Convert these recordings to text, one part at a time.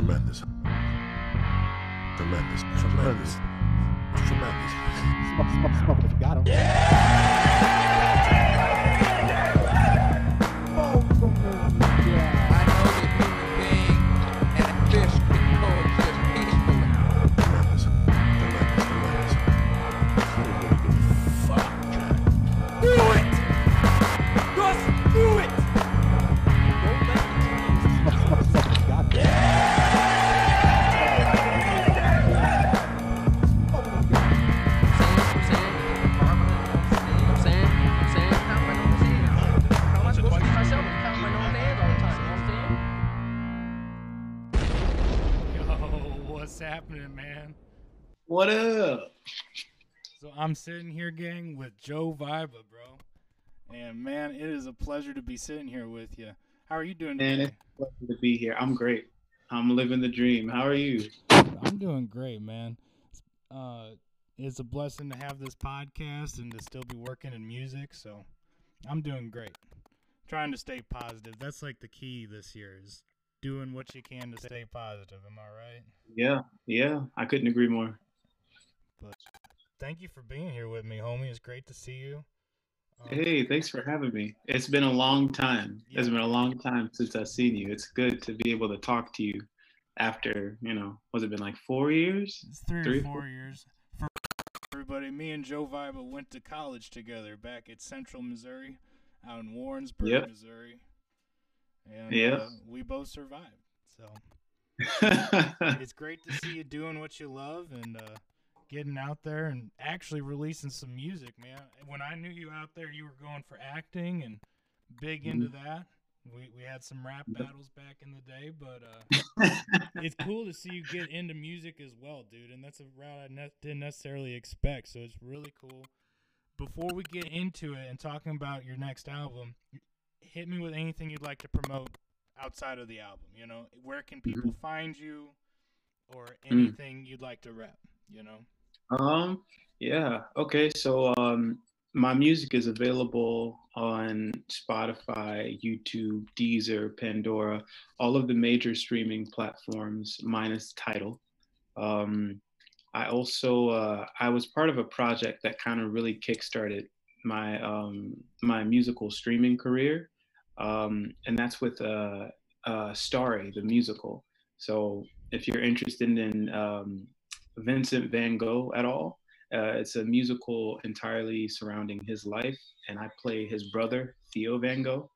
Tremendous. Tremendous. Tremendous. Tremendous. Smoke, smoke, smoke it if you got 'em. Yeah. What up? So I'm sitting here, gang, with Joe Viba, bro. And man, it is a pleasure to be sitting here with you. How are you doing Man, today? it's a pleasure to be here. I'm great. I'm living the dream. How are you? I'm doing great, man. Uh, it's a blessing to have this podcast and to still be working in music. So I'm doing great. Trying to stay positive. That's like the key this year is doing what you can to stay positive. Am I right? Yeah, yeah. I couldn't agree more. Thank you for being here with me, homie. It's great to see you. Um, Hey, thanks for having me. It's been a long time. It's been a long time since I've seen you. It's good to be able to talk to you after, you know, was it been like four years? It's three, Three, or four years. For everybody, me and Joe Viba went to college together back at Central Missouri, out in Warrensburg, Yep. Missouri. And Yeah. uh, we both survived. So it's great to see you doing what you love and uh, getting out there and actually releasing some music, man. When I knew you out there, you were going for acting and big into Mm-hmm. that. We, we had some rap battles back in the day, but uh, it's cool to see you get into music as well, dude. And that's a route I ne- didn't necessarily expect. So it's really cool. Before we get into it and talking about your next album, hit me with anything you'd like to promote outside of the album. You know, where can people find you, or anything you'd like to rep? You know. Um, yeah. Okay. So, um, my music is available on Spotify, YouTube, Deezer, Pandora, all of the major streaming platforms, minus Tidal. Um, I also uh, I was part of a project that kind of really kickstarted my um, my musical streaming career, um, and that's with uh, uh, Starry, the musical. So, if you're interested in um, Vincent Van Gogh at all. Uh, it's a musical entirely surrounding his life, and I play his brother, Theo Van Gogh.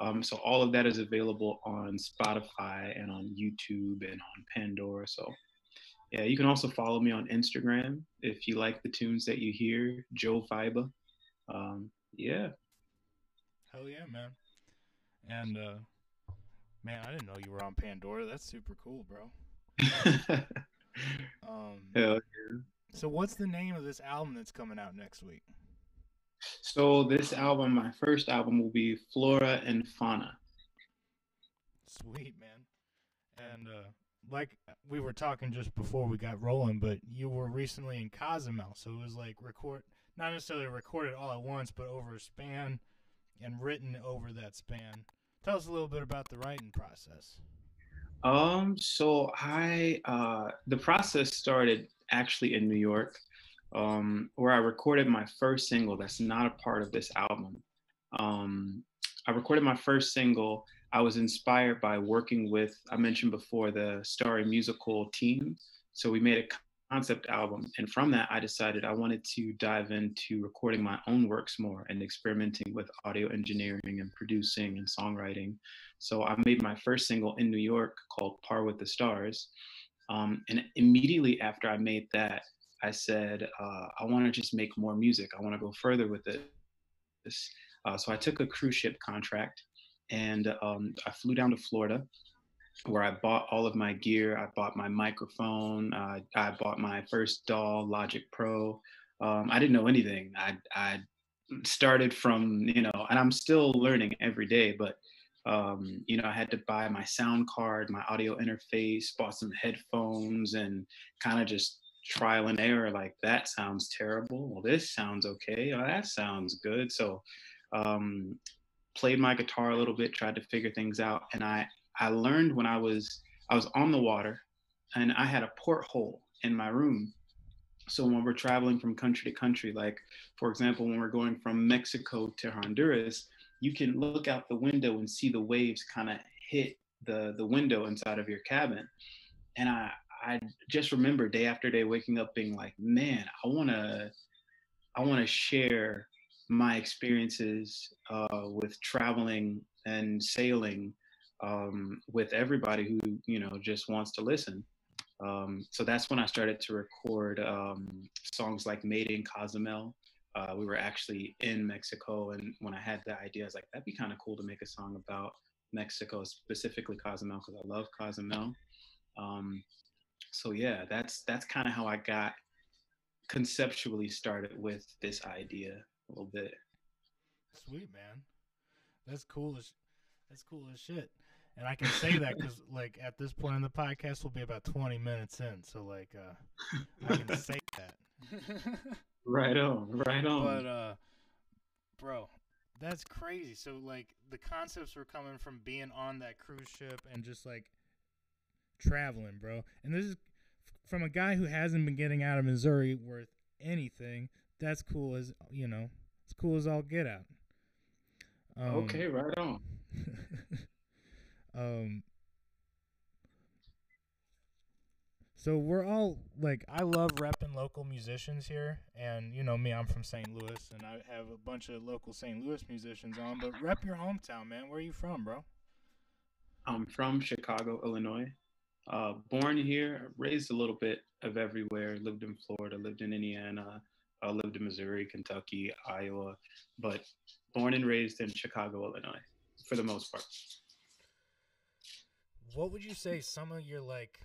Um, so all of that is available on Spotify and on YouTube and on Pandora. So yeah, you can also follow me on Instagram if you like the tunes that you hear, Joe Viba. Um, yeah. Hell yeah, man. And uh, man, I didn't know you were on Pandora. That's super cool, bro. Um, Hell so what's the name of this album that's coming out next week? So this album, my first album, will be Flora and Fauna. Sweet, man. And uh, like we were talking just before we got rolling, but you were recently in Cozumel, so it was like record, not necessarily recorded all at once, but over a span and written over that span. Tell us a little bit about the writing process. Um, so I uh the process started actually in New York, um, where I recorded my first single that's not a part of this album. Um, I recorded my first single. I was inspired by working with, I mentioned before, the Starry musical team. So we made a concept album. And from that, I decided I wanted to dive into recording my own works more and experimenting with audio engineering and producing and songwriting. So I made my first single in New York called Par with the Stars. Um, and immediately after I made that, I said, uh, I want to just make more music. I want to go further with it. Uh, so I took a cruise ship contract and um, I flew down to Florida where I bought all of my gear. I bought my microphone. Uh, I bought my first DAW, Logic Pro. Um, I didn't know anything. I, I started from, you know, and I'm still learning every day, but um, you know, I had to buy my sound card, my audio interface, bought some headphones, and kind of just trial and error. Like that sounds terrible. Well, this sounds okay. Oh, that sounds good. So, um, played my guitar a little bit, tried to figure things out, and I I learned when I was I was on the water, and I had a porthole in my room. So when we're traveling from country to country, like for example, when we're going from Mexico to Honduras, you can look out the window and see the waves kind of hit the the window inside of your cabin. And I I just remember day after day waking up being like, man, I wanna I wanna share my experiences uh, with traveling and sailing um, with everybody who you know just wants to listen. Um, so that's when I started to record um, songs like "Made in Cozumel." Uh, we were actually in Mexico, and when I had the idea, I was like, "That'd be kind of cool to make a song about Mexico, specifically Cozumel, because I love Cozumel." Um, so yeah, that's that's kind of how I got conceptually started with this idea a little bit. Sweet man, that's cool as that's cool as shit. And I can say that because like at this point in the podcast, we'll be about twenty minutes in, so like uh, I can say that. Right on, right on. but uh, bro, that's crazy. So like the concepts were coming from being on that cruise ship and just like traveling, bro. And this is from a guy who hasn't been getting out of Missouri worth anything. That's cool as you know, it's cool as all get out. Um, okay, right on. um so we're all like i love repping local musicians here and you know me i'm from st louis and i have a bunch of local st louis musicians on but rep your hometown man where are you from bro I'm from Chicago, Illinois. Uh, born here, raised a little bit of everywhere. Lived in Florida, lived in Indiana, uh, lived in Missouri, Kentucky, Iowa, but born and raised in Chicago, Illinois, for the most part. what would you say some of your like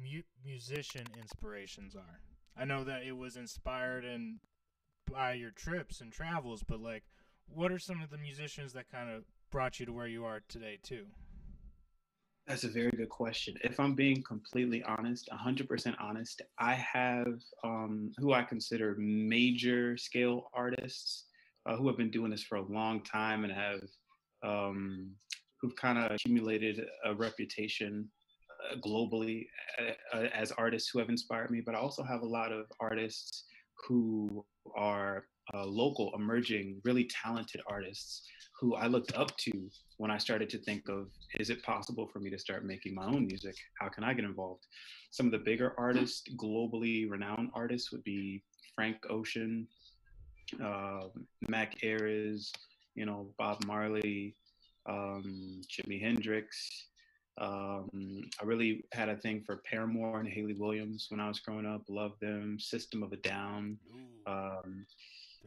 mu- musician inspirations are i know that it was inspired and by your trips and travels but like what are some of the musicians that kind of brought you to where you are today too That's a very good question. If I'm being completely honest, 100% honest, I have um, who I consider major scale artists uh, who have been doing this for a long time and have um, who've kind of accumulated a reputation globally uh, uh, as artists who have inspired me. But I also have a lot of artists who are uh, local, emerging, really talented artists who I looked up to when I started to think of is it possible for me to start making my own music? How can I get involved? Some of the bigger artists, globally renowned artists, would be Frank Ocean, uh, Mac Ayres, you know, Bob Marley, um, Jimi Hendrix. Um, I really had a thing for Paramore and Hayley Williams when I was growing up. Loved them. System of a Down. Um,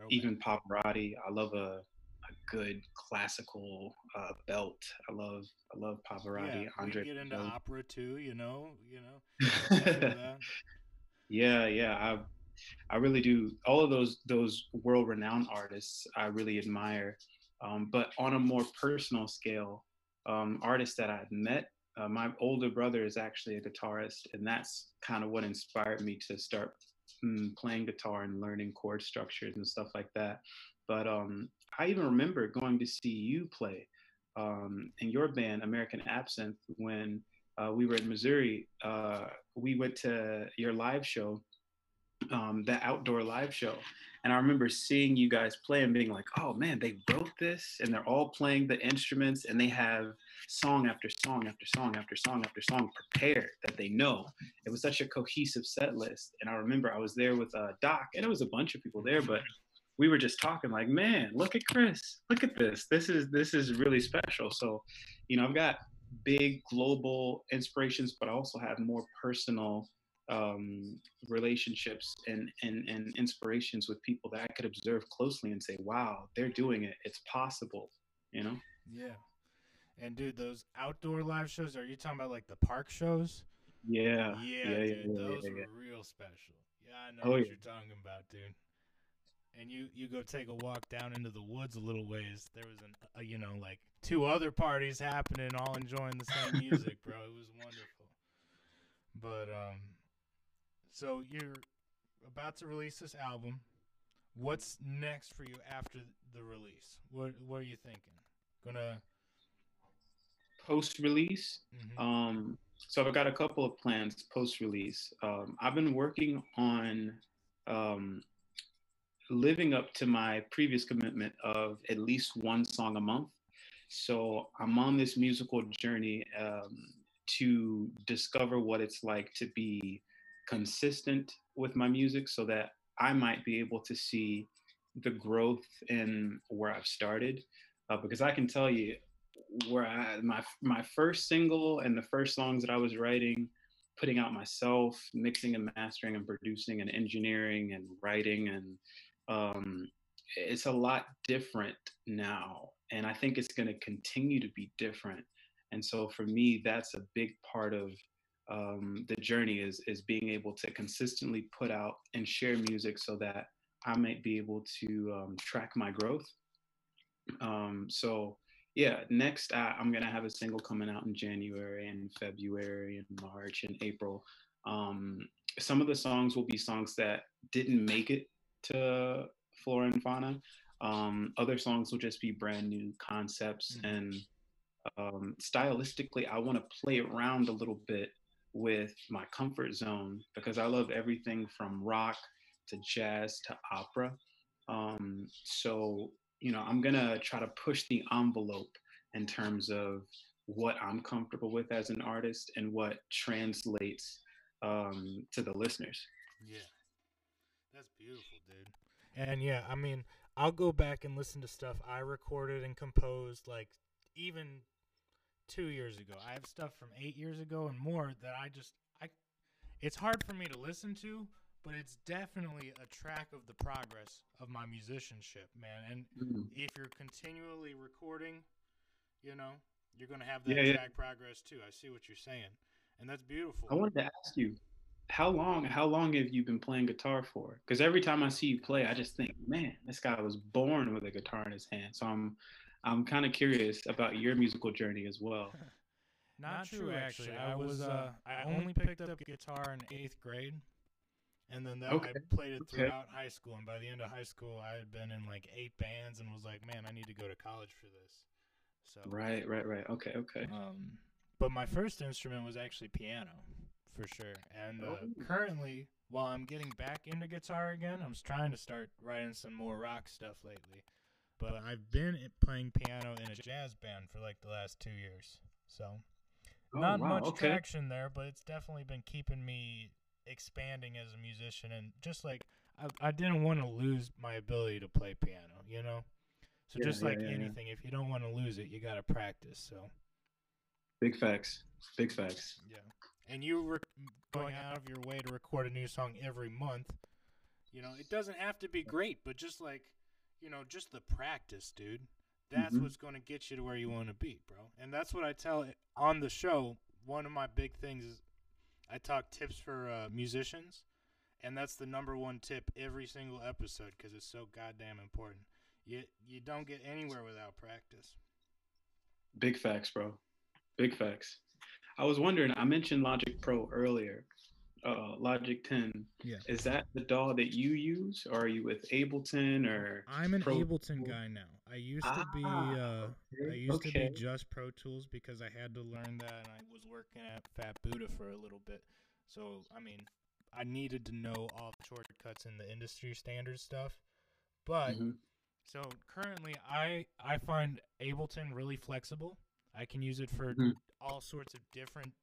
even Pavarotti. I love a, a good classical uh, belt. I love I love Pavarotti. yeah, Andre. get into opera too you know you know stuff like that. yeah, yeah. I I really do. All of those those world renowned artists I really admire. Um, but on a more personal scale, um, artists that I've met. Uh, my older brother is actually a guitarist, and that's kind of what inspired me to start mm, playing guitar and learning chord structures and stuff like that. But um, I even remember going to see you play um, in your band, American Absinthe, when uh, we were in Missouri. Uh, we went to your live show, um, that outdoor live show. And I remember seeing you guys play and being like, oh man, they wrote this and they're all playing the instruments and they have song after song after song after song after song prepared that they know. It was such a cohesive set list. And I remember I was there with uh, Doc and it was a bunch of people there, but we were just talking like, man, look at Chris, look at this. This is this is really special. So, you know, I've got big global inspirations, but I also have more personal um, relationships and, and and inspirations with people that I could observe closely and say, wow, they're doing it. It's possible. You know? yeah and dude those outdoor live shows are you talking about like the park shows Yeah. Yeah, yeah, dude, yeah, those yeah, were real special. Yeah, I know Oh, what you're talking about, dude. And you you go take a walk down into the woods a little ways. There was an uh, you know like two other parties happening, all enjoying the same music, bro. It was wonderful. But um, so you're about to release this album. What's next for you after the release? What what are you thinking? Gonna Post release, mhm. um, so I've got a couple of plans post release. Um, I've been working on um, living up to my previous commitment of at least one song a month. So I'm on this musical journey um, to discover what it's like to be consistent with my music so that I might be able to see the growth in where I've started. Uh, because I can tell you where I, my my first single and the first songs that I was writing, putting out myself, mixing and mastering and producing and engineering and writing and um, it's a lot different now, and I think it's going to continue to be different. And so for me, that's a big part of um, the journey is is being able to consistently put out and share music so that I might be able to um, track my growth. Um, so yeah, next I, I'm gonna have a single coming out in January and February and March and April. Um, some of the songs will be songs that didn't make it to Flora and Fauna. Um, other songs will just be brand new concepts Mhm. and um, stylistically, I want to play around a little bit with my comfort zone because I love everything from rock to jazz to opera. Um, so, you know, I'm going to try to push the envelope in terms of what I'm comfortable with as an artist and what translates um, to the listeners. Yeah. That's beautiful, dude. And yeah, I mean, I'll go back and listen to stuff I recorded and composed like even 2 years ago. I have stuff from 8 years ago and more that I just I it's hard for me to listen to, but it's definitely a track of the progress of my musicianship, man. And mm. if you're continually recording, you know, you're going to have that Yeah, yeah. track progress too. I see what you're saying. And that's beautiful. I wanted to ask you, how long how long have you been playing guitar for? Because every time I see you play, I just think, man, this guy was born with a guitar in his hand. So I'm I'm kind of curious about your musical journey as well. Not, true, actually. I was uh, I only picked up guitar in eighth grade, and then that, Okay, I played it okay. throughout high school. And by the end of high school, I had been in like eight bands, and was like, man, I need to go to college for this. So Right, right, right. Okay, okay. Um, but my first instrument was actually piano, for sure. And uh, Oh. currently, while I'm getting back into guitar again, I'm trying to start writing some more rock stuff lately. But I've been playing piano in a jazz band for like the last two years, so Oh, not wow, much okay. traction there. But it's definitely been keeping me expanding as a musician, and just like I, I didn't want to lose my ability to play piano, you know. So Yeah, just yeah, like yeah, anything, if you don't want to lose it, you got to practice. So. Big facts. Big facts. Yeah. And you were going out of your way to record a new song every month. You know, it doesn't have to be great, but just like, you know, just the practice, dude. That's Mhm. what's going to get you to where you want to be, bro. And that's what I tell on the show. One of my big things is I talk tips for uh, musicians, and that's the number one tip every single episode because it's so goddamn important. You you don't get anywhere without practice. Big facts, bro. Big facts. I was wondering, I mentioned Logic Pro earlier. Uh, Logic 10. Yeah. Is that the DAW that you use, or are you with Ableton or? I'm an Pro Ableton Tools? guy now. I used to be Ah, uh I okay, used to be just Pro Tools because I had to learn that and I was working at Fat Buddha for a little bit. So, I mean, I needed to know all the shortcuts in the industry standard stuff. But Mhm. so currently I I find Ableton really flexible. I can use it for Mhm. all sorts of different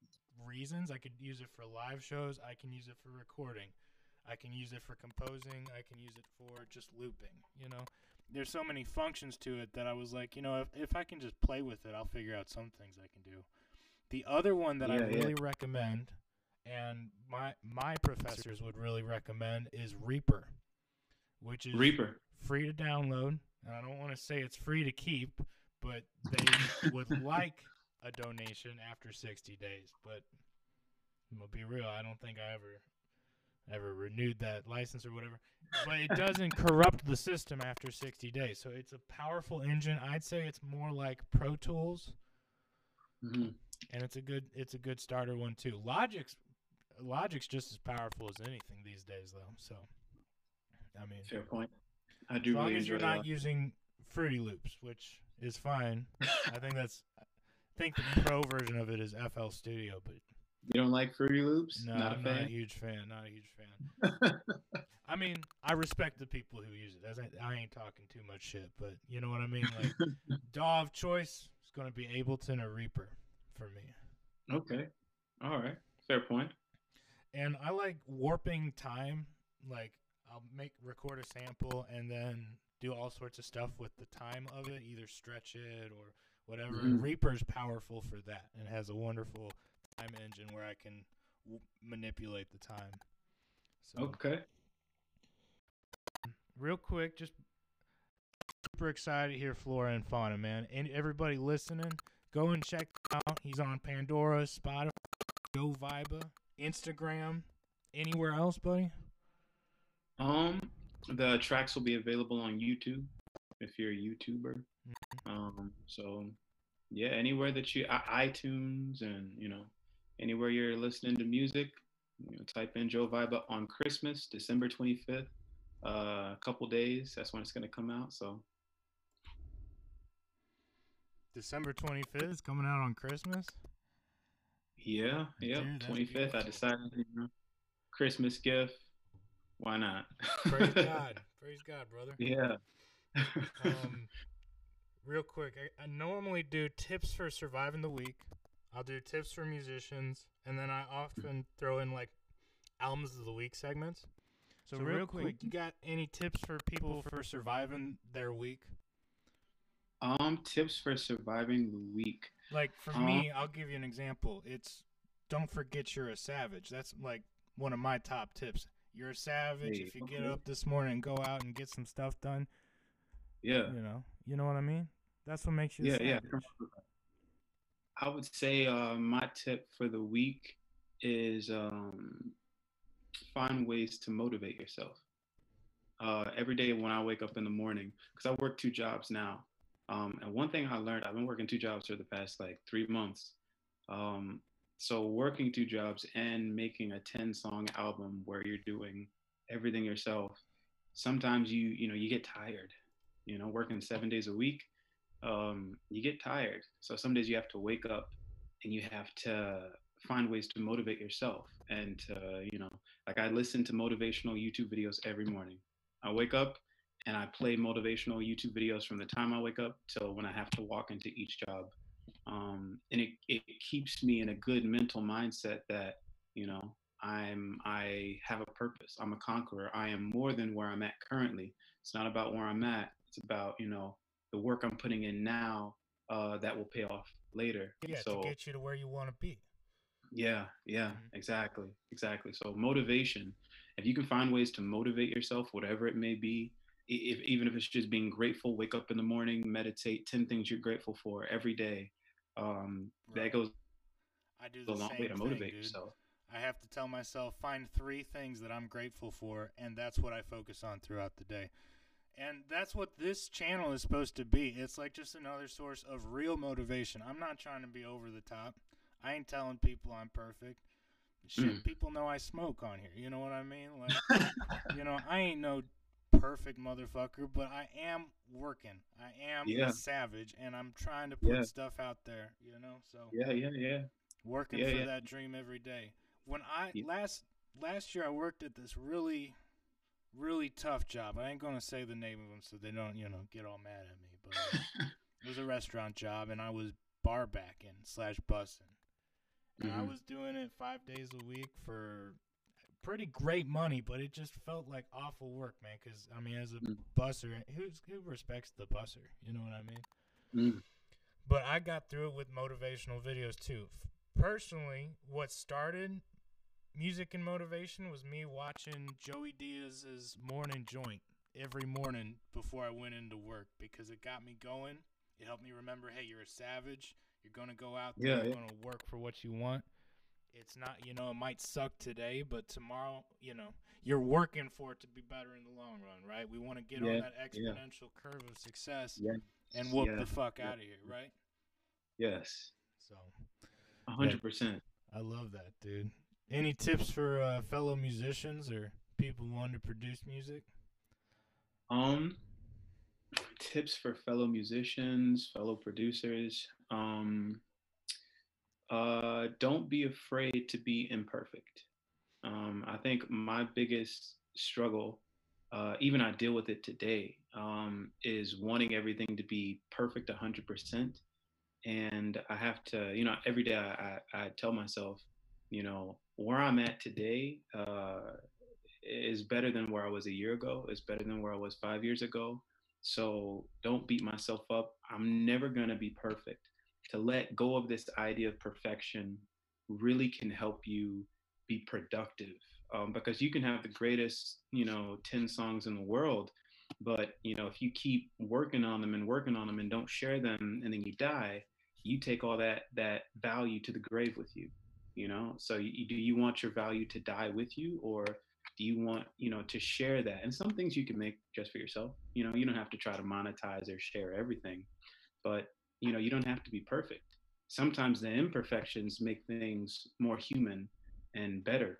reasons. I could use it for live shows, I can use it for recording. I can use it for composing, I can use it for just looping, you know. There's so many functions to it that I was like, you know, if if I can just play with it, I'll figure out some things I can do. The other one that I Yeah, yeah. really recommend and my my professors would really recommend is Reaper, which is Reaper. free to download. And I don't want to say it's free to keep, but they would like a donation after 60 days. But I'm gonna be real, I don't think I ever ever renewed that license or whatever. But it doesn't corrupt the system after 60 days. So it's a powerful engine. I'd say it's more like Pro Tools Mhm. and it's a good it's a good starter one too. Logic's Logic's just as powerful as anything these days though. So I mean Fair point. I do as long really as you're not that. using Fruity Loops, which is fine. I think that's I think the pro version of it is FL Studio, but You don't like Fruity Loops? No, not a I'm fan. not a huge fan. Not a huge fan. I mean, I respect the people who use it. That's, I ain't talking too much shit, but you know what I mean. Like, DAW of choice is going to be Ableton or Reaper for me. okay. All right. Fair point. And I like warping time. Like, I'll make record a sample and then do all sorts of stuff with the time of it, either stretch it or whatever. Mhm. Reaper's powerful for that and has a wonderful time engine where I can w- manipulate the time. So, Okay. real quick, just super excited to hear Flora and Fauna, man. And everybody listening, go and check out. He's on Pandora, Spotify, Joe Viba, Instagram, anywhere else, buddy. Um, the tracks will be available on YouTube if you're a YouTuber. Mm-hmm. Um, so yeah, anywhere that you iTunes and you know anywhere you're listening to music, you know, type in Joe Viba on Christmas, December 25th. Uh, a couple days. That's when it's gonna come out. So December 25th is coming out on Christmas. yeah, yeah, Dude, that's 25th. I decided, you know, Christmas gift. Why not? Praise God. Praise God, brother. Yeah. Um, real quick, I, I normally do tips for surviving the week. I'll do tips for musicians, and then I often throw in like albums of the week segments. So, So real, real quick, quick- you got any tips for people for surviving their week? um, tips for surviving the week. Like for Uh, me, I'll give you an example. It's don't forget you're a savage. That's like one of my top tips. You're a savage. Hey, if you get up this morning and go out and get some stuff done, Yeah. you know, you know what I mean. That's what makes you. yeah, yeah. I would say uh, my tip for the week is um, find ways to motivate yourself. Uh, every day when I wake up in the morning, because I work two jobs now, um, and one thing I learned, I've been working two jobs for the past like three months. Um, so working two jobs and making a 10 song album where you're doing everything yourself, sometimes you you know you get tired. You know, working seven days a week, um, you get tired. So some days you have to wake up and you have to find ways to motivate yourself and to, you know, like I listen to motivational YouTube videos every morning. I wake up and I play motivational YouTube videos from the time I wake up till when I have to walk into each job. Um, and it, it keeps me in a good mental mindset that, you know, I'm I have a purpose. I'm a conqueror. I am more than where I'm at currently. It's not about where I'm at. It's about, you know, the work I'm putting in now uh, that will pay off later. Yeah, so to get you to where you want to be. yeah, yeah, Mhm. exactly, exactly. So motivation. If you can find ways to motivate yourself, whatever it may be, if even if it's just being grateful, wake up in the morning, meditate, ten things you're grateful for every day. Um, Right. That goes I do a the long same way to thing, motivate dude. yourself. I have to tell myself find three things that I'm grateful for, and that's what I focus on throughout the day. And that's what this channel is supposed to be. It's like just another source of real motivation. I'm not trying to be over the top. I ain't telling people I'm perfect. Shit, Mm. people know I smoke on here. You know what I mean? Like, you know, I ain't no perfect motherfucker, but I am working. I am Yeah. a savage, and I'm trying to put Yeah. stuff out there. You know, so yeah, yeah, yeah. working Yeah, for that dream every day. When I last last year I worked at this really really tough job. I ain't gonna say the name of them so they don't you know get all mad at me. But uh, it was a restaurant job and I was bar backing slash bussing. And I Mhm. was doing it five days a week for pretty great money, but it just felt like awful work, man. Because I mean, as a Mm. busser, who's who respects the busser? You know what I mean? Mm. But I got through it with motivational videos too. Personally, what started music and motivation was me watching Joey Diaz's morning joint every morning before I went into work because it got me going. It helped me remember, hey, you're a savage. You're gonna go out there. Yeah, you're yeah. gonna work for what you want. It's not, you know, it might suck today, but tomorrow, you know, you're working for it to be better in the long run, right? We want to get on Yeah, that yeah. exponential curve of success and whoop the fuck out of here, right? Yes, So a hundred percent. I love that, dude. Any tips for uh, fellow musicians or people wanting to produce music? Um, tips for fellow musicians, fellow producers. Um, uh, don't be afraid to be imperfect. Um, I think my biggest struggle, uh, even I deal with it today, um, is wanting everything to be perfect 100%. And I have to, you know, every day I, I, I tell myself, you know, where I'm at today uh, is better than where I was a year ago, It's better than where I was five years ago. So don't beat myself up. I'm never going to be perfect. To let go of this idea of perfection really can help you be productive um, because you can have the greatest, you know, 10 songs in the world. But, you know, if you keep working on them and working on them and don't share them and then you die, you take all that that value to the grave with you you know? So you, do you want your value to die with you or do you want you know to share that? And some things you can make just for yourself you know? You don't have to try to monetize or share everything but you know you don't have to be perfect. Sometimes the imperfections make things more human and better.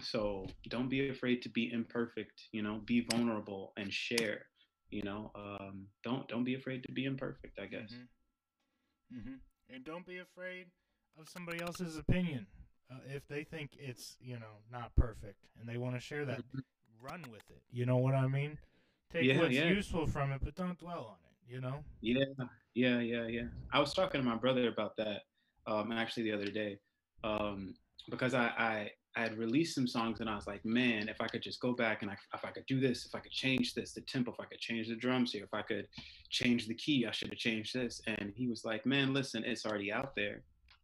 So don't be afraid to be imperfect you know? Be vulnerable and share you know? Um, don't don't be afraid to be imperfect i guess. Mm-hmm. Mm-hmm. And don't be afraid of somebody else's opinion. Uh, if they think it's you know not perfect and they want to share that, run with it. You know what I mean? Take Yeah, what's yeah. useful from it, but don't dwell on it. You know? Yeah, yeah, yeah, yeah. I was talking to my brother about that um, actually the other day um, because I, I I had released some songs and I was like, man, if I could just go back and I, if I could do this, if I could change this, the tempo, if I could change the drums here, if I could change the key, I should have changed this. And he was like, man, listen, it's already out there.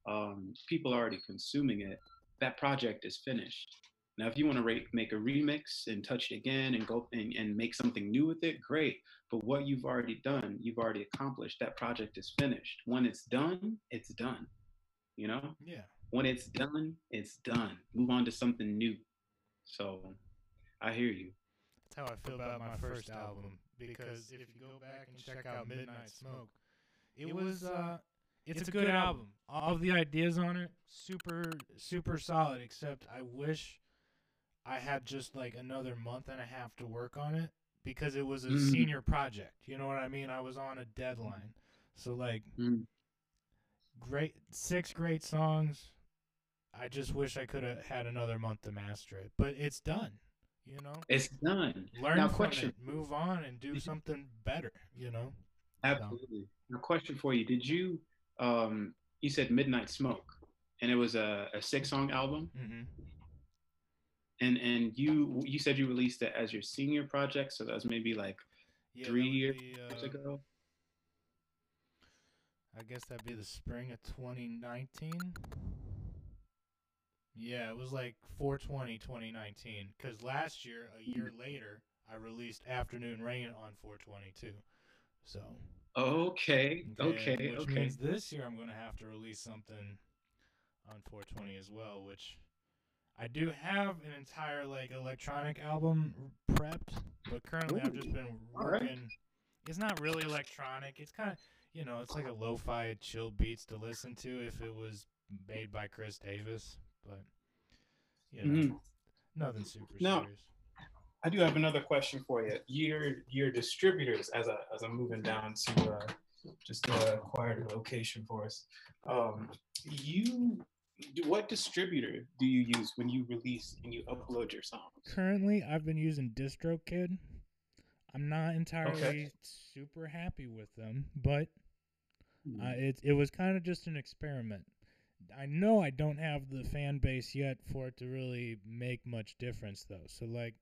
Um, people are already consuming it. That project is finished. Now, if you want to re- make a remix and touch it again and go and, and make something new with it, great. But what you've already done, you've already accomplished. That project is finished. When it's done, it's done. You know, Yeah. when it's done, it's done. Move on to something new. So, I hear you. That's how I feel about my first album. Because if you go back and check out Midnight Smoke, it was uh it's a good album. All of the ideas on it, super super solid, except I wish I had just like another month and a half to work on it because it was a Mhm. senior project. You know what I mean? I was on a deadline. So like Mm. great six great songs. I just wish I could have had another month to master it. But it's done. You know? It's done. learn now, from question. it, move on, and do something better. You know, Absolutely. Now, question for you: Did you, um, you said Midnight Smoke, and it was a, a six-song album, mm-hmm. and and you you said you released it as your senior project, so that was maybe like yeah, Three years be, uh, ago. I guess that'd be the spring of 2019. Yeah, it was like 420 2019. Because last year, a year later, I released Afternoon Rain on 420 too. So Okay, okay, which okay. means this year I'm gonna have to release something on 420 as well, which I do have an entire like electronic album prepped, but currently I've just been all right. working. It's not really electronic. It's kind of you know, it's like a lo-fi chill beats to listen to if it was made by Chris Davis, but you know, Mhm. nothing super Now- serious. I do have another question for you. Your your distributors, as I as I'm moving down to uh, just uh, acquire the location for us. Um, you, what distributor do you use when you release and you upload your songs? Currently, I've been using DistroKid. I'm not entirely super happy with them, but Hmm. uh, it it was kind of just an experiment. I know I don't have the fan base yet for it to really make much difference, though. So like,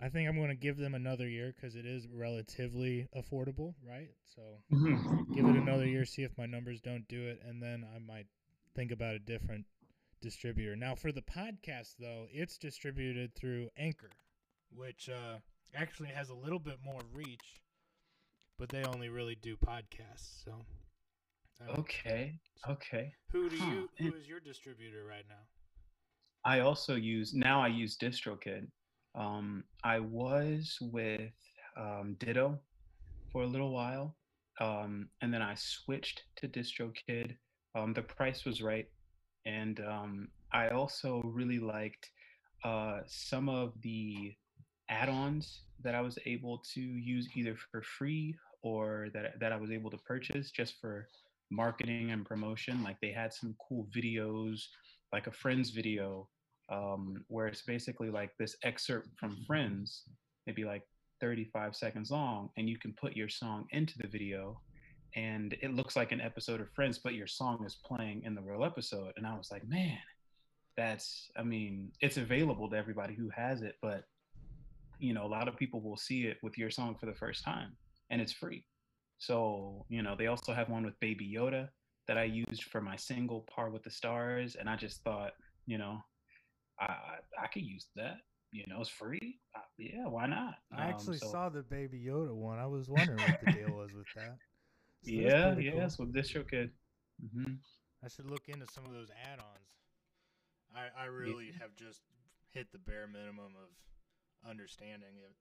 I think I'm going to give them another year because it is relatively affordable, right? So Mhm. give it another year, see if my numbers don't do it, and then I might think about a different distributor. Now, for the podcast, though, it's distributed through Anchor, which uh, actually has a little bit more reach, but they only really do podcasts. So, um, Okay, okay. who do you? Who is your distributor right now? I also use now. I use DistroKid. Um, I was with um, Ditto for a little while, um, and then I switched to DistroKid. Um, the price was right, and um, I also really liked uh, some of the add-ons that I was able to use either for free or that that I was able to purchase just for marketing and promotion. Like they had some cool videos, like a Friends video, um, where it's basically like this excerpt from Friends, maybe like 35 seconds long, and you can put your song into the video. And it looks like an episode of Friends, but your song is playing in the real episode. And I was like, man, that's, I mean, it's available to everybody who has it, but you know, a lot of people will see it with your song for the first time and it's free. So, you know, they also have one with Baby Yoda that I used for my single Par with the Stars. And I just thought, you know, I, I, I could use that. You know, it's free. Uh, yeah, why not? I Um, actually so- saw the Baby Yoda one. I was wondering what the deal was with that. So Yeah, pretty yeah, cool. that's what DistroKid. hmm I should look into some of those add-ons. I I really have just hit the bare minimum of understanding it.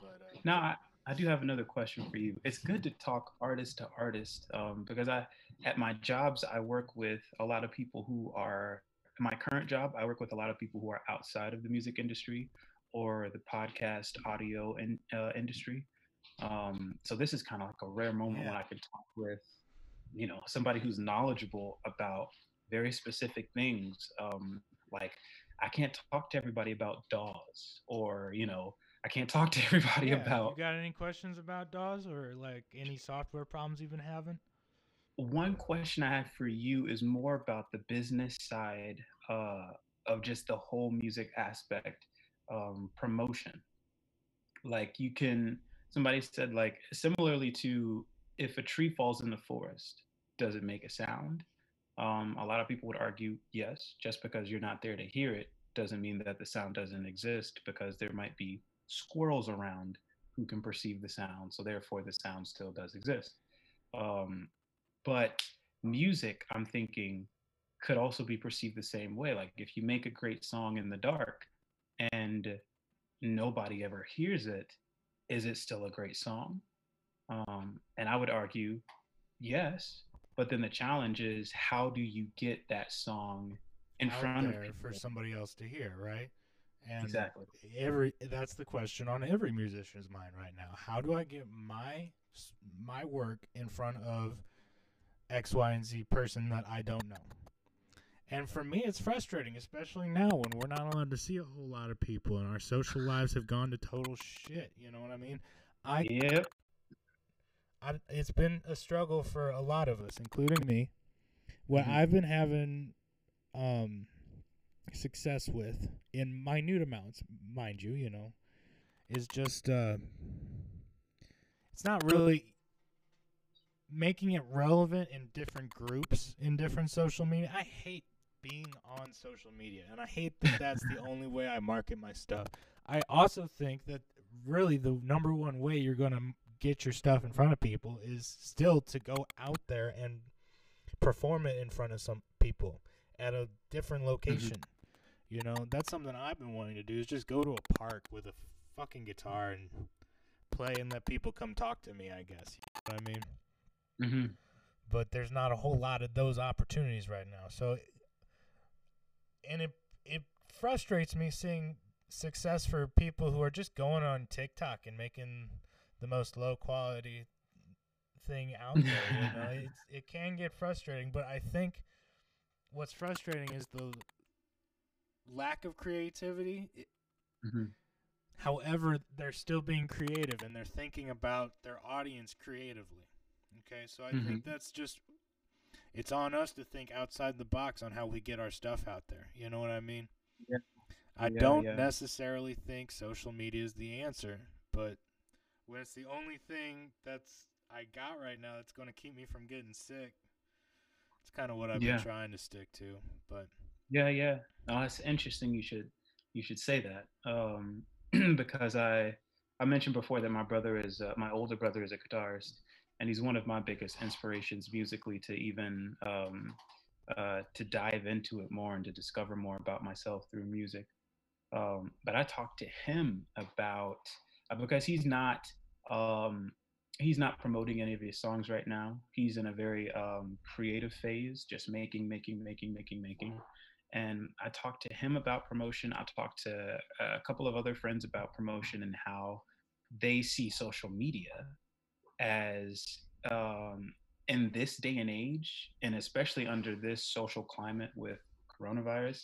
But uh, Now, I, I do have another question for you. It's good to talk artist to artist um, because I, at my jobs, I work with a lot of people who are, my current job, I work with a lot of people who are outside of the music industry or the podcast audio in, uh, industry. Um, so this is kind of like a rare moment when I can talk with, you know, somebody who's knowledgeable about very specific things. Um, like I can't talk to everybody about DAWs or, you know, I can't talk to everybody yeah, about you got any questions about DAWs or like any software problems you've been having? One question I have for you is more about the business side uh, of just the whole music aspect, um, promotion. Like you can, somebody said like similarly to if a tree falls in the forest, does it make a sound? Um, a lot of people would argue yes, just because you're not there to hear it doesn't mean that the sound doesn't exist because there might be squirrels around who can perceive the sound, so therefore the sound still does exist. Um, but music i'm thinking could also be perceived the same way. Like if you make a great song in the dark and nobody ever hears it is it still a great song? Um, and i would argue yes. But then the challenge is how do you get that song in out front of people for somebody else to hear, right? And exactly. every that's the question on every musician's mind right now. How do I get my my work in front of X, Y, and Z person that I don't know? And for me, it's frustrating, especially now when we're not allowed to see a whole lot of people and our social lives have gone to total shit. You know what I mean? I yep I, it's been a struggle for a lot of us, including me. What Mhm. I've been having um, success with, in minute amounts, mind you, you know, is just uh, it's not really making it relevant in different groups in different social media. I hate being on social media, and I hate that that's the only way I market my stuff. I also think that really the number one way you're going to get your stuff in front of people is still to go out there and perform it in front of some people at a different mm-hmm. location. You know, that's something I've been wanting to do is just go to a park with a fucking guitar and play and let people come talk to me, I guess. You know what I mean? Hmm but there's not a whole lot of those opportunities right now. So, and it it frustrates me seeing success for people who are just going on TikTok and making the most low quality thing out there. You know, it's, it can get frustrating, but I think what's frustrating is the lack of creativity. It- hmm However, they're still being creative and they're thinking about their audience creatively. Okay, so I think that's just it's on us to think outside the box on how we get our stuff out there. You know what I mean? Yeah. I Yeah, don't yeah. necessarily think social media is the answer, but when it's the only thing that's I got right now that's going to keep me from getting sick, it's kind of what I've Yeah. been trying to stick to. But Yeah, yeah. No, it's interesting. You should you should say that um, because I I mentioned before that my brother is uh, my older brother is a guitarist, and he's one of my biggest inspirations musically to even um, uh, to dive into it more and to discover more about myself through music. Um, but I talked to him about uh, because he's not um, he's not promoting any of his songs right now. He's in a very um, creative phase, just making, making, making, making, making and I talked to him about promotion. I talked to a couple of other friends about promotion and how they see social media as um, in this day and age, and especially under this social climate with coronavirus,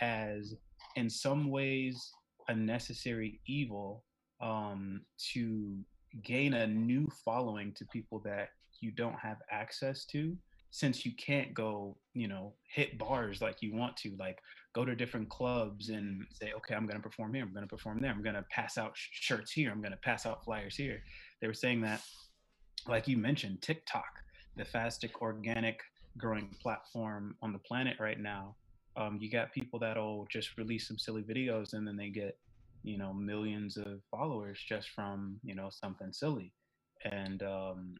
as in some ways a necessary evil um, to gain a new following to people that you don't have access to since you can't go you know hit bars like you want to like go to different clubs and say okay i'm going to perform here i'm going to perform there i'm going to pass out sh- shirts here i'm going to pass out flyers here. They were saying that like you mentioned tiktok the fastest organic growing platform on the planet right now. Um, you got people that'll just release some silly videos and then they get you know millions of followers just from you know something silly. And um,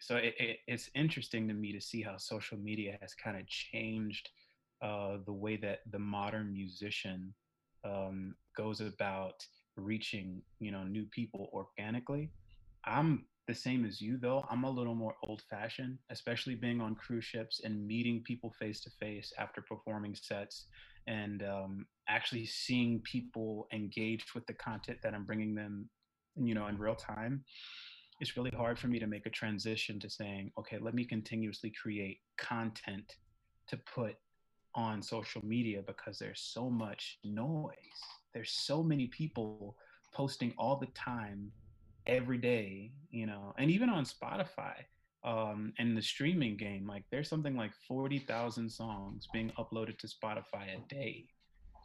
so it, it, it's interesting to me to see how social media has kind of changed uh, the way that the modern musician um, goes about reaching you know new people organically. I'm the same as you though. I'm a little more old fashioned especially being on cruise ships and meeting people face to face after performing sets and um, actually seeing people engage with the content that i'm bringing them you know in real time it's really hard for me to make a transition to saying okay let me continuously create content to put on social media because there's so much noise. There's so many people posting all the time every day you know and even on spotify um and the streaming game like there's something like 40,000 songs being uploaded to spotify a day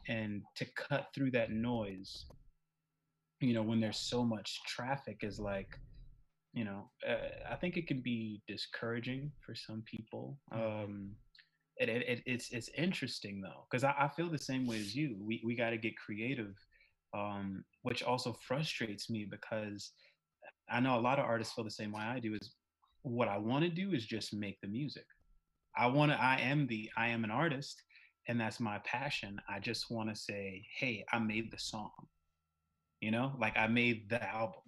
and to cut through that noise you know when there's so much traffic is like you know uh, i think it can be discouraging for some people um it, it, it's it's interesting though because I, I feel the same way as you we, we got to get creative um which also frustrates me because i know a lot of artists feel the same way i do is what i want to do is just make the music. I want to i am the i am an artist and that's my passion. I just want to say hey i made the song. You know like i made the album.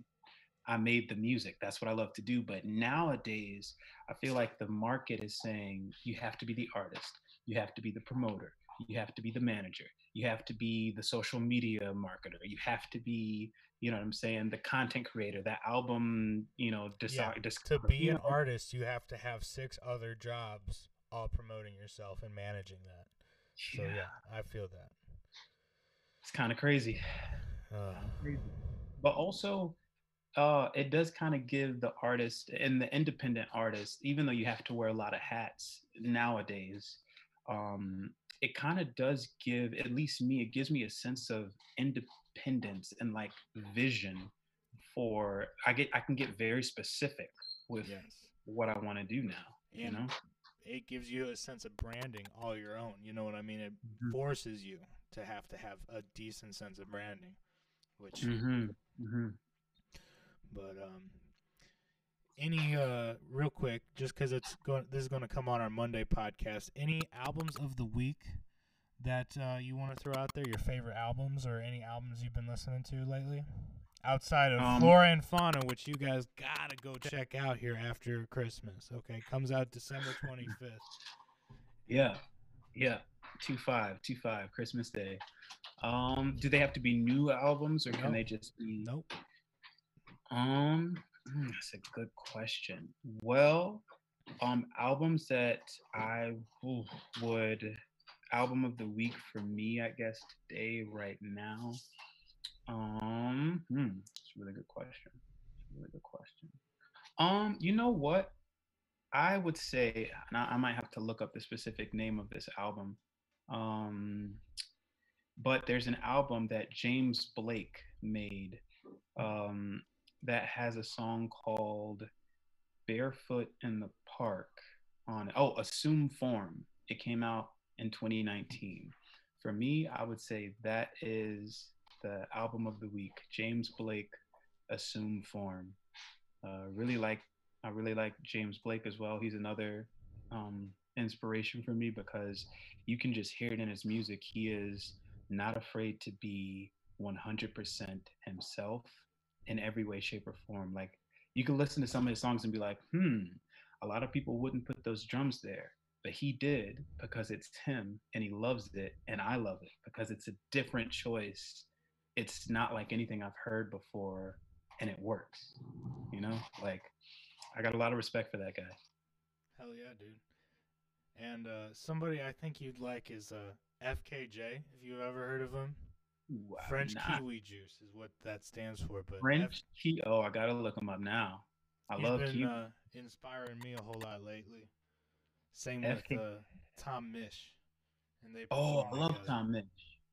I made the music. That's what I love to do. But nowadays, I feel like the market is saying you have to be the artist, you have to be the promoter, you have to be the manager, you have to be the social media marketer, you have to be, you know what I'm saying, the content creator, that album, you know, Yeah, dis- to be an know, artist, you have to have six other jobs, all promoting yourself and managing that. So yeah, I feel that. it's kind of crazy. Uh, but also uh it does kind of give the artist and the independent artist even though you have to wear a lot of hats nowadays um it kind of does give at least me it gives me a sense of independence and like vision for i get i can get very specific with yes. what i want to do now you know it gives you a sense of branding all your own. You know what I mean? It Mhm. forces you to have to have a decent sense of branding, which Mm-hmm. Mm-hmm. But um, any uh, real quick, just because it's going, this is going to come on our Monday podcast. Any albums of the week that uh, you want to throw out there? Your favorite albums or any albums you've been listening to lately? Outside of Um, Flora and Fauna, which you guys gotta go check out here after Christmas. Okay, comes out December twenty fifth. Yeah, yeah. Two five, two five, Christmas Day. Um, do they have to be new albums or can Nope. they just be? Nope. Um, mm, that's a good question. Well, um, albums that I would album of the week for me, I guess today, right now. Um, hmm, it's a really good question. A really good question. Um, you know what? I would say, and I, I might have to look up the specific name of this album. Um, but there's an album that James Blake made um, that has a song called Barefoot in the Park on it. Oh, Assume Form. It came out in 2019. For me, I would say that is the album of the week. James Blake, Assume Form. Uh, really like I really like James Blake as well. He's another um, inspiration for me because you can just hear it in his music. He is not afraid to be 100% himself in every way, shape, or form. Like you can listen to some of his songs and be like, hmm, a lot of people wouldn't put those drums there. But he did because it's him and he loves it. And I love it because it's a different choice. It's not like anything I've heard before and it works. You know, like I got a lot of respect for that guy. Hell yeah, dude. And uh, somebody I think you'd like is uh, FKJ. If you've ever heard of him, Ooh, French not- Kiwi Juice is what that stands for. But French Ki- Oh, I gotta look him up now. I love been Kiwi. uh, inspiring me a whole lot lately. Same FK with uh, Tom Misch. And they oh, I love together. Tom Misch.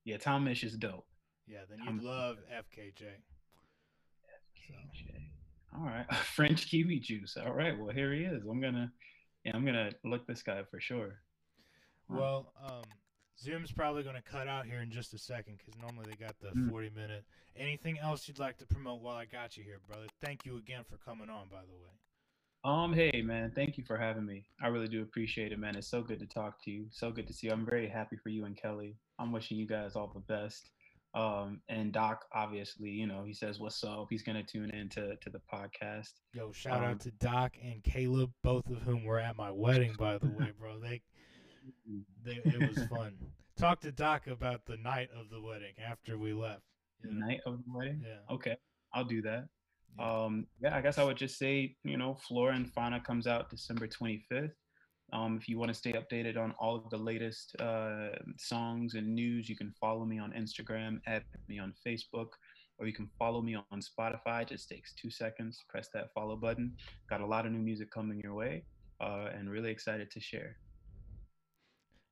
Yeah, Tom Misch is dope. Yeah, then Tom- you'd love FKJ. So. All right, French kiwi juice. All right, well here he is. I'm gonna, yeah, I'm gonna look this guy up for sure. Well, um, Zoom's probably going to cut out here in just a second because normally they got the Mm. 40 minute. Anything else you'd like to promote while I got you here, brother? Thank you again for coming on, by the way. Um, hey man, thank you for having me. I really do appreciate it, man. It's so good to talk to you. So good to see you. I'm very happy for you and Kelly. I'm wishing you guys all the best. Um, and Doc, obviously, you know, he says what's up. He's gonna tune in to, to the podcast. Yo, shout Um, out to Doc and Caleb, both of whom were at my wedding, by the way, bro. They, they it was fun. Talk to Doc about the night of the wedding after we left. The night of the wedding. Yeah. Okay, I'll do that. Yeah. Um, yeah, I guess I would just say, you know, Flora and Fauna comes out December 25th. Um, if you want to stay updated on all of the latest uh, songs and news, you can follow me on Instagram, add me on Facebook, or you can follow me on Spotify. It just takes two seconds. Press that follow button. Got a lot of new music coming your way, uh, and really excited to share.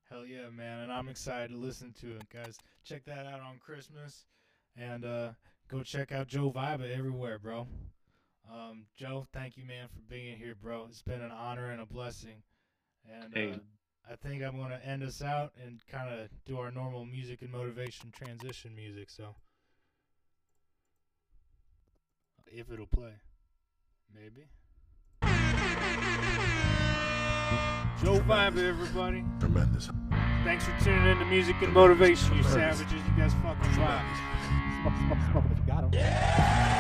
Hell yeah, man. And I'm excited to listen to it, guys. Check that out on Christmas. And uh, go check out Joe Viba everywhere, bro. Um, Joe, thank you, man, for being here, bro. It's been an honor and a blessing. And Hey. uh, I think I'm going to end us out and kind of do our normal music and motivation transition music. So, if it'll play, maybe. Joe Viba, everybody. Tremendous. Thanks for tuning in to Music and Motivation, you savages. You guys fucking rock. Smoke, smoke,